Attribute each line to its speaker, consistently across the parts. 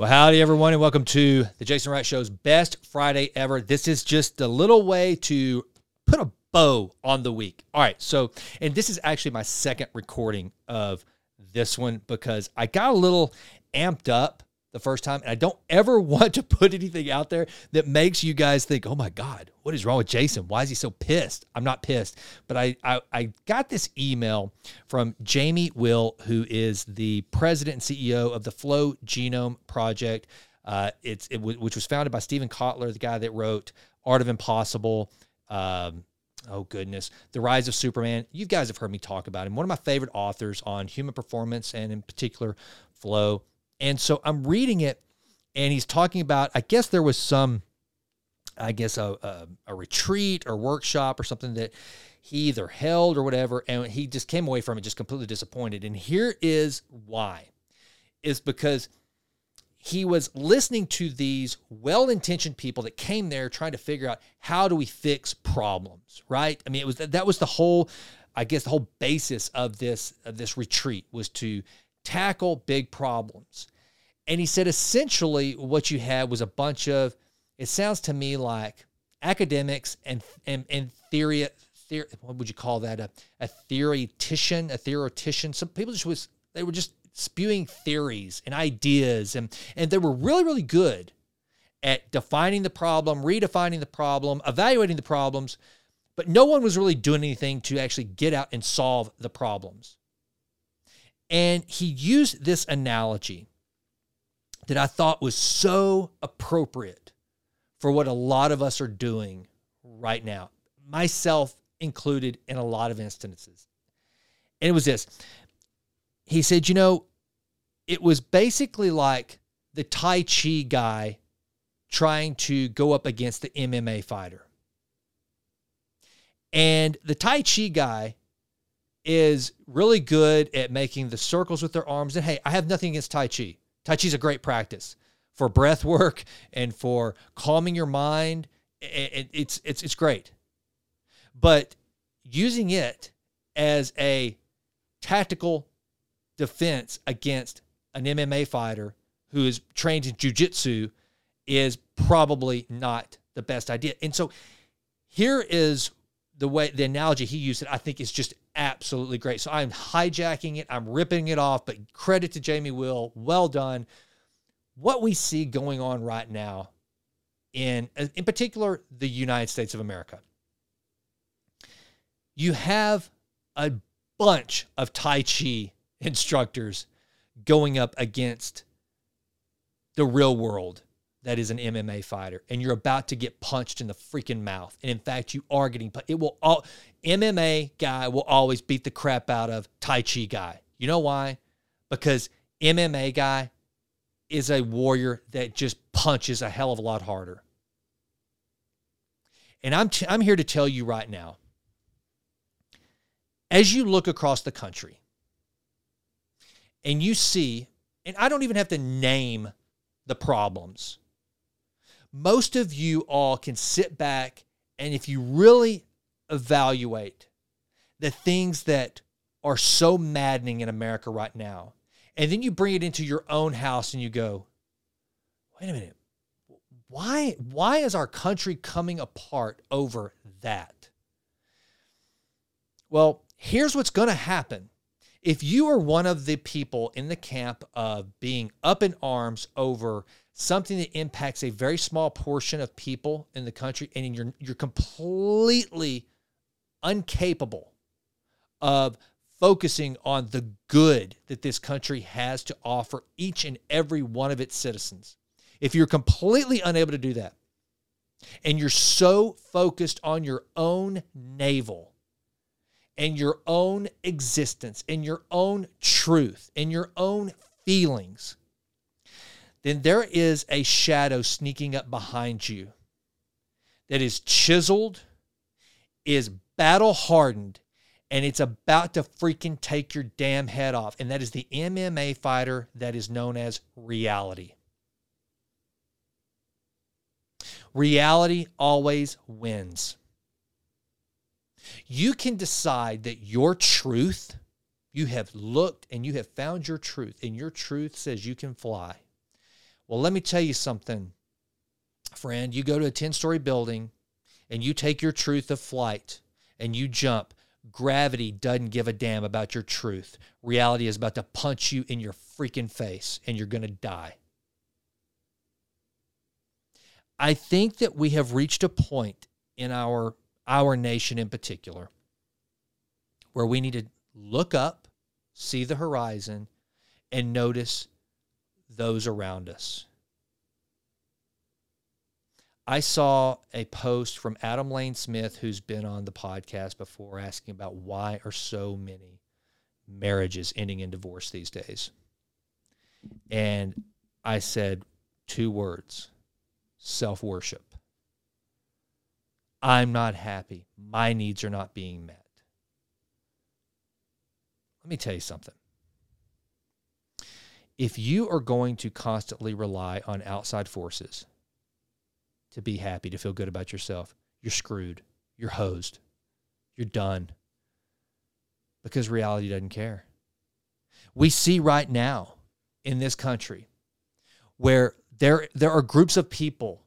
Speaker 1: Well, howdy, everyone, and welcome to the Jason Wright Show's best Friday ever. This is just a little way to put a bow on the week. All right, so, and this is actually my second recording of this one because I got a little amped up the first time, and I don't ever want to put anything out there that makes you guys think, "Oh my God, what is wrong with Jason? Why is he so pissed?" I'm not pissed, but I I, I got this email from Jamie Wheal, who is the president and CEO of the Flow Genome Project. Uh, it's it w- which was founded by Steven Kotler, the guy that wrote Art of Impossible. Um, oh goodness, The Rise of Superman. You guys have heard me talk about him. One of my favorite authors on human performance and in particular flow. And so I'm reading it, and he's talking about. I guess there was some, I guess a a, a retreat or workshop or something that he either held or whatever, and he just came away from it just completely disappointed. And here is why: is because he was listening to these well-intentioned people that came there trying to figure out how do we fix problems right i mean it was that was the whole i guess the whole basis of this of this retreat was to tackle big problems and he said essentially what you had was a bunch of it sounds to me like academics and and, and theory theory what would you call that? A, a theoretician a theoretician. Some people just was they were just spewing theories and ideas and and they were really really good at defining the problem redefining the problem evaluating the problems but no one was really doing anything to actually get out and solve the problems. And he used this analogy that I thought was so appropriate for what a lot of us are doing right now, myself included in a lot of instances. And it was this he said, you know, it was basically like the Tai Chi guy trying to go up against the MMA fighter. And the Tai Chi guy is really good at making the circles with their arms. And hey, I have nothing against Tai Chi. Tai is a great practice for breath work and for calming your mind. It's, it's, it's great. But using it as a tactical defense against an MMA fighter who is trained in jujitsu is probably not the best idea. And so here is the way the analogy he used it, I think is just absolutely great. So I'm hijacking it, I'm ripping it off, but credit to Jamie Wheal, well done. What we see going on right now in in particular the United States of America. You have a bunch of Tai Chi instructors going up against the real world that is an MMA fighter and you're about to get punched in the freaking mouth. And in fact, you are getting it will all MMA guy will always beat the crap out of Tai Chi guy. You know why? Because MMA guy is a warrior that just punches a hell of a lot harder. And I'm t- I'm here to tell you right now as you look across the country and you see and I don't even have to name the problems most of you all can sit back and if you really evaluate the things that are so maddening in America right now, and then you bring it into your own house and you go, wait a minute, why, why is our country coming apart over that? Well, here's what's going to happen. If you are one of the people in the camp of being up in arms over something that impacts a very small portion of people in the country and you're you're completely incapable of focusing on the good that this country has to offer each and every one of its citizens. If you're completely unable to do that and you're so focused on your own navel and your own existence and your own truth and your own feelings then there is a shadow sneaking up behind you that is chiseled, is battle hardened, and it's about to freaking take your damn head off. And that is the MMA fighter that is known as reality. Reality always wins. You can decide that your truth, you have looked and you have found your truth, and your truth says you can fly Well, let me tell you something, friend. You go to a 10 story building and you take your truth of flight and you jump. Gravity doesn't give a damn about your truth. Reality is about to punch you in your freaking face and you're going to die. I think that we have reached a point in our our nation in particular where we need to look up, see the horizon and notice those around us. I saw a post from Adam Lane Smith, who's been on the podcast before, asking about why are so many marriages ending in divorce these days. And I said two words self worship. I'm not happy. My needs are not being met. Let me tell you something. If you are going to constantly rely on outside forces to be happy, to feel good about yourself, you're screwed. You're hosed. You're done. Because reality doesn't care. We see right now in this country where there, there are groups of people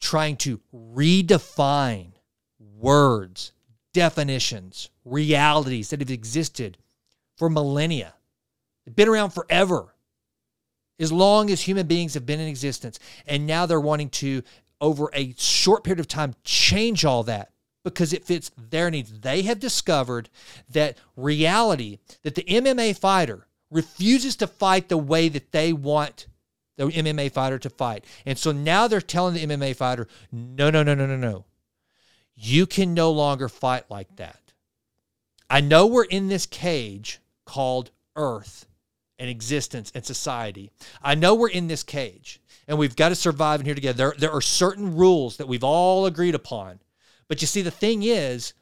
Speaker 1: trying to redefine words, definitions, realities that have existed for millennia. They've been around forever, as long as human beings have been in existence. And now they're wanting to, over a short period of time, change all that because it fits their needs. They have discovered that reality, that the MMA fighter refuses to fight the way that they want the MMA fighter to fight. And so now they're telling the MMA fighter, no, no, no, no, no, no. You can no longer fight like that. I know we're in this cage called Earth and existence and society. I know we're in this cage and we've got to survive in here together. There, there are certain rules that we've all agreed upon. But you see, the thing is,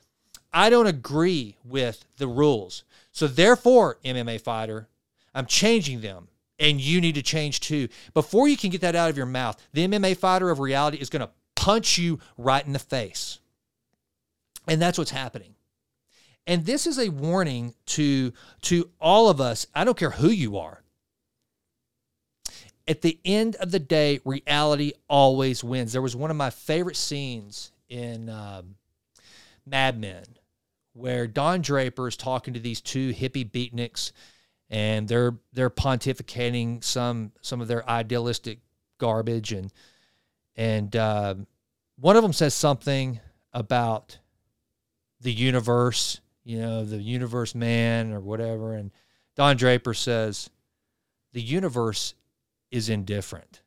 Speaker 1: I don't agree with the rules. So therefore, MMA fighter, I'm changing them and you need to change too. Before you can get that out of your mouth, the MMA fighter of reality is going to punch you right in the face. And that's what's happening. And this is a warning to to all of us. I don't care who you are. At the end of the day, reality always wins. There was one of my favorite scenes in um, Mad Men where Don Draper is talking to these two hippie beatniks and they're they're pontificating some some of their idealistic garbage and and uh, one of them says something about the universe, you know, the universe man or whatever, and Don Draper says the universe is indifferent.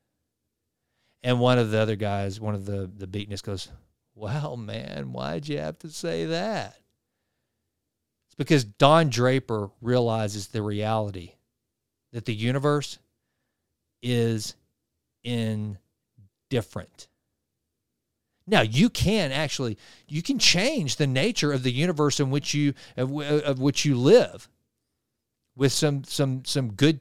Speaker 1: And one of the other guys, one of the the beatniks goes, "Well, man, why'd you have to say that?" It's because Don Draper realizes the reality that the universe is indifferent. Now you can actually you can change the nature of the universe in which you of, of which you live with some some some good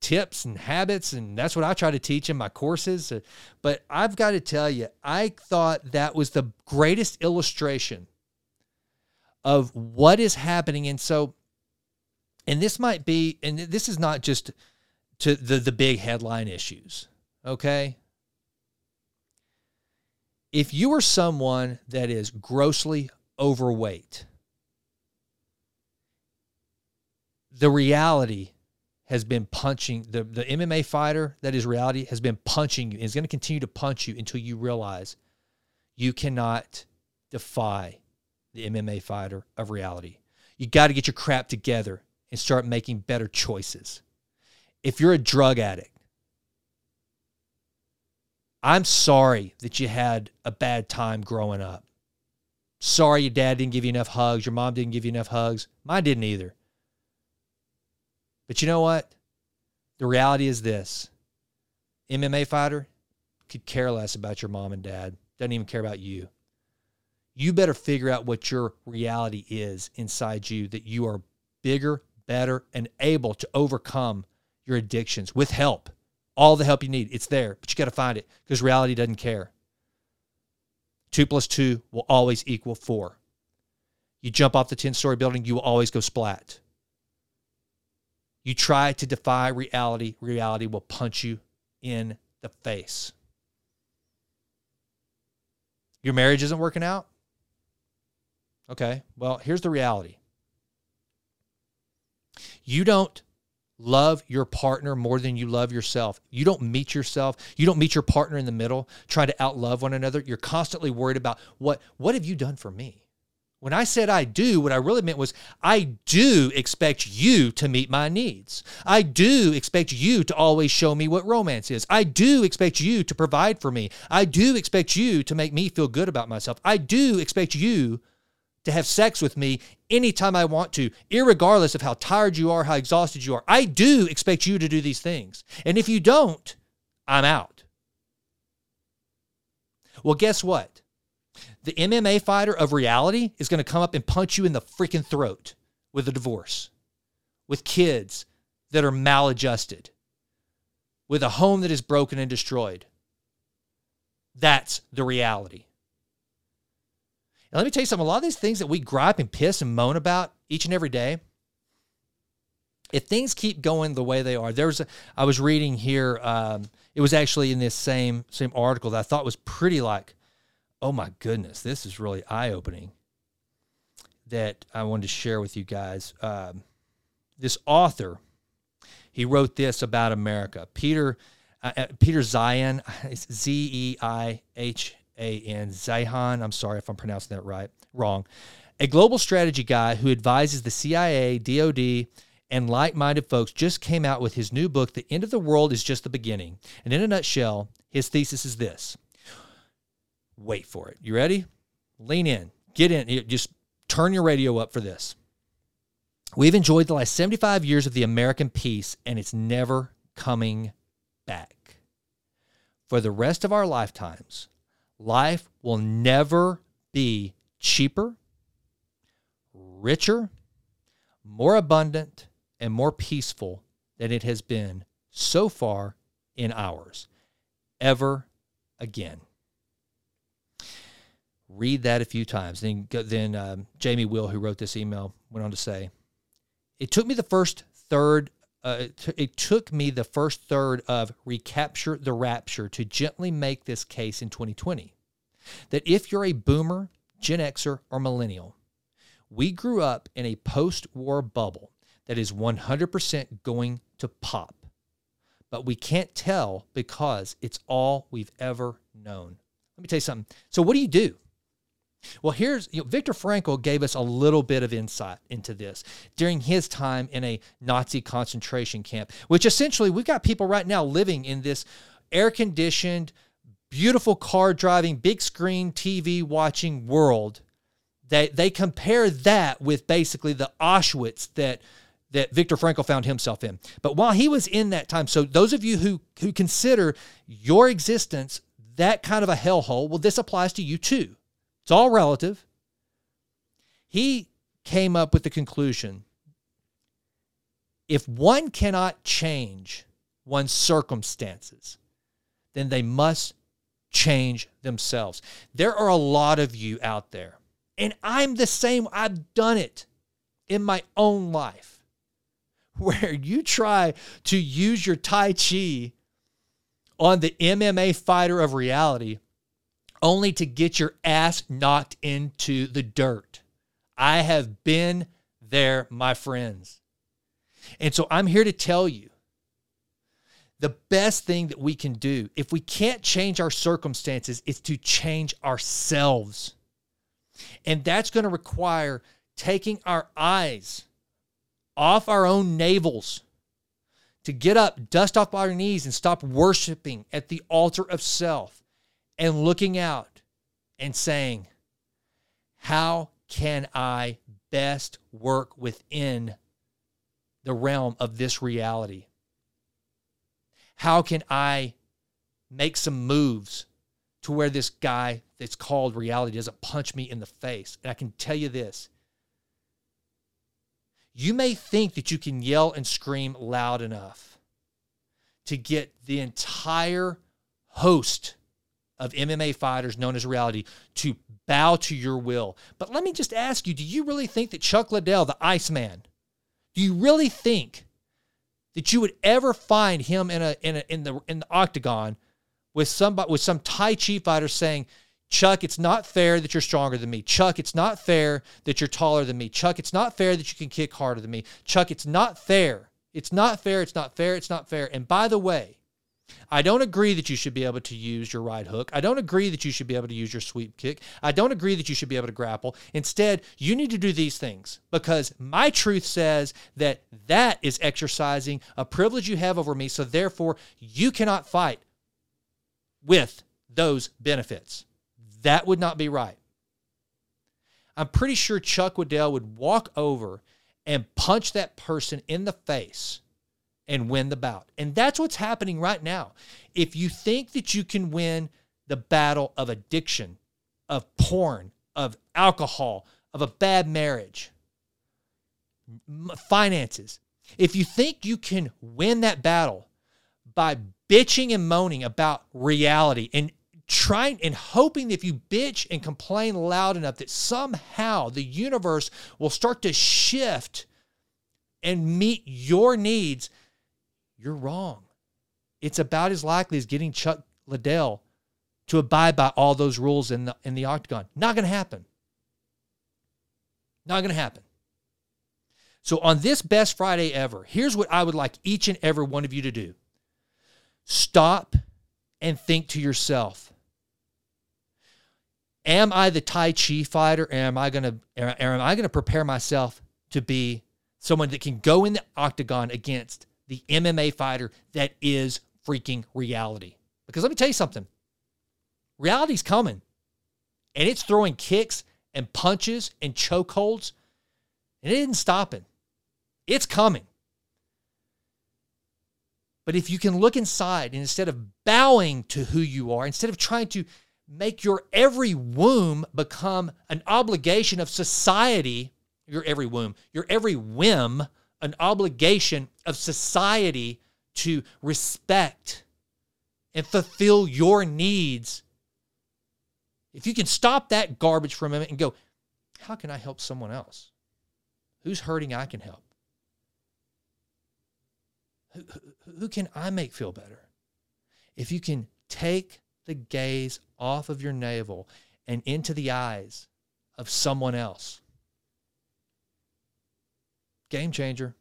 Speaker 1: tips and habits and that's what I try to teach in my courses uh, but I've got to tell you I thought that was the greatest illustration of what is happening. And so, and this might be, and this is not just to the, the big headline issues, okay? If you are someone that is grossly overweight, the reality has been punching the, the MMA fighter that is reality has been punching you and is going to continue to punch you until you realize you cannot defy the MMA fighter of reality. You got to get your crap together and start making better choices. If you're a drug addict, I'm sorry that you had a bad time growing up. Sorry your dad didn't give you enough hugs, your mom didn't give you enough hugs. Mine didn't either. But you know what? The reality is this MMA fighter could care less about your mom and dad, doesn't even care about you you better figure out what your reality is inside you that you are bigger, better, and able to overcome your addictions with help. All the help you need, it's there, but you got to find it because reality doesn't care. Two plus two will always equal four. You jump off the 10 story building, you will always go splat. You try to defy reality, reality will punch you in the face. Your marriage isn't working out? Okay, well, here's the reality you don't love your partner more than you love yourself. You don't meet yourself. You don't meet your partner in the middle, trying to outlove one another. You're constantly worried about what what have you done for me? When I said I do, what I really meant was I do expect you to meet my needs. I do expect you to always show me what romance is. I do expect you to provide for me. I do expect you to make me feel good about myself. I do expect you to have sex with me anytime I want to, regardless of how tired you are, how exhausted you are. I do expect you to do these things. And if you don't, I'm out. Well, guess what? The MMA fighter of reality is going to come up and punch you in the freaking throat with a divorce, with kids that are maladjusted, with a home that is broken and destroyed. That's the reality. And let me tell you something a lot of these things that we gripe and piss and moan about each and every day, if things keep going the way they are, there's a, I was reading here, um, it was actually in this same same article that I thought was pretty like, oh my goodness, this is really eye opening. That I wanted to share with you guys. Um, this author, he wrote this about America. Peter uh, uh Peter Zeihan, Z E I H a N. Zeihan, I'm sorry if I'm pronouncing that right, wrong. A global strategy guy who advises the CIA, DoD, and like minded folks just came out with his new book, The End of the World is Just the Beginning. And in a nutshell, his thesis is this wait for it. You ready? Lean in, get in, just turn your radio up for this. We've enjoyed the last 75 years of the American peace, and it's never coming back. For the rest of our lifetimes, life will never be cheaper, richer, more abundant, and more peaceful than it has been so far in ours, ever again. Read that a few times. Then, then um, Jamie Wheal, who wrote this email, went on to say, "It took me the first third uh, it, t- it, took me the first third of Recapture the Rapture to gently make this case in 2020 that if you're a boomer, Gen Xer, or millennial, we grew up in a post war bubble that is 100% going to pop. But we can't tell because it's all we've ever known. Let me tell you something. So, what do you do? Well, here's you know, Frankl gave us a little bit of insight into this during his time in a Nazi concentration camp, which essentially we've got people right now living in this air conditioned, beautiful car driving, big screen TV watching world. They, they compare that with basically the Auschwitz that that Viktor Frankl found himself in. But while he was in that time, so those of you who who consider your existence that kind of a hellhole, well, this applies to you too. It's all relative. He came up with the conclusion if one cannot change one's circumstances, then they must change themselves. There are a lot of you out there, and I'm the same. I've done it in my own life where you try to use your Tai Chi on the MMA fighter of reality only to get your ass knocked into the dirt. I have been there, my friends. And so I'm here to tell you the best thing that we can do, if we can't change our circumstances, is to change ourselves. And that's going to require taking our eyes off our own navels to get up, dust off our knees, and stop worshiping at the altar of self and looking out and saying, How can I best work within the realm of this reality? How can I make some moves to where this guy that's called reality doesn't punch me in the face? And I can tell you this you may think that you can yell and scream loud enough to get the entire host of MMA fighters known as reality to bow to your will. But let me just ask you do you really think that Chuck Liddell, the Iceman, do you really think that you would ever find him in a in a in the in the octagon with somebody with some Tai Chi fighter saying, Chuck, it's not fair that you're stronger than me. Chuck, it's not fair that you're taller than me. Chuck, it's not fair that you can kick harder than me. Chuck, it's not fair. It's not fair. It's not fair. It's not fair. And by the way, I don't agree that you should be able to use your right hook. I don't agree that you should be able to use your sweep kick. I don't agree that you should be able to grapple. Instead, you need to do these things because my truth says that that is exercising a privilege you have over me. So therefore, you cannot fight with those benefits. That would not be right. I'm pretty sure Chuck Liddell would walk over and punch that person in the face and win the bout. And that's what's happening right now. If you think that you can win the battle of addiction, of porn, of alcohol, of a bad marriage, finances, if you think you can win that battle by bitching and moaning about reality and trying and hoping that if you bitch and complain loud enough that somehow the universe will start to shift and meet your needs you're wrong. It's about as likely as getting Chuck Liddell to abide by all those rules in the in the octagon. Not going to happen. Not going to happen. So on this best Friday ever, here's what I would like each and every one of you to do. Stop and think to yourself. Am I the Tai Chi fighter? Am I going to am I going to prepare myself to be someone that can go in the octagon against the MMA fighter that is freaking reality. Because let me tell you something reality's coming and it's throwing kicks and punches and chokeholds, and it isn't stopping. It's coming. But if you can look inside and instead of bowing to who you are, instead of trying to make your every womb become an obligation of society, your every womb, your every whim an obligation of society to respect and fulfill your needs. If you can stop that garbage for a minute and go, how can I help someone else? Who's hurting I can help? Who, who, who can I make feel better? If you can take the gaze off of your navel and into the eyes of someone else, Game changer.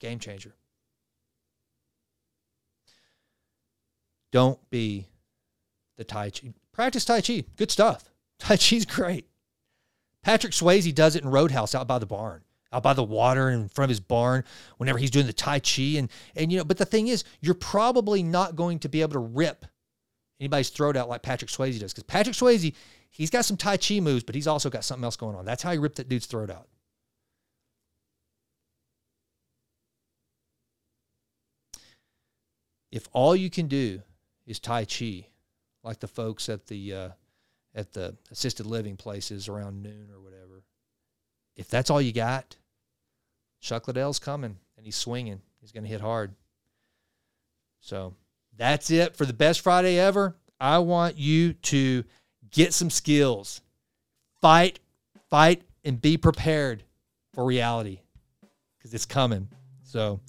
Speaker 1: Game changer. Don't be the Tai Chi. Practice Tai Chi. Good stuff. Tai Chi's great. Patrick Swayze does it in Roadhouse out by the barn, out by the water in front of his barn whenever he's doing the Tai Chi. And, and you know, but the thing is, you're probably not going to be able to rip anybody's throat out like Patrick Swayze does. Because Patrick Swayze, he's got some Tai Chi moves, but he's also got something else going on. That's how he ripped that dude's throat out. If all you can do is Tai Chi, like the folks at the uh, at the assisted living places around noon or whatever, if that's all you got, Chuck Liddell's coming and he's swinging. He's going to hit hard. So that's it for the best Friday ever. I want you to get some skills, fight, fight, and be prepared for reality because it's coming. So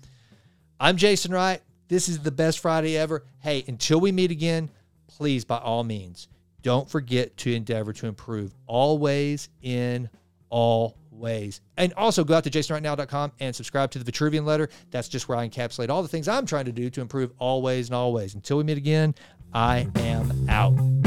Speaker 1: I'm Jason Wright. This is the best Friday ever. Hey, until we meet again, please, by all means, don't forget to endeavor to improve always in all ways. And also go out to jasonrightnow.com and subscribe to the Vitruvian letter. That's just where I encapsulate all the things I'm trying to do to improve always and always. Until we meet again, I am out.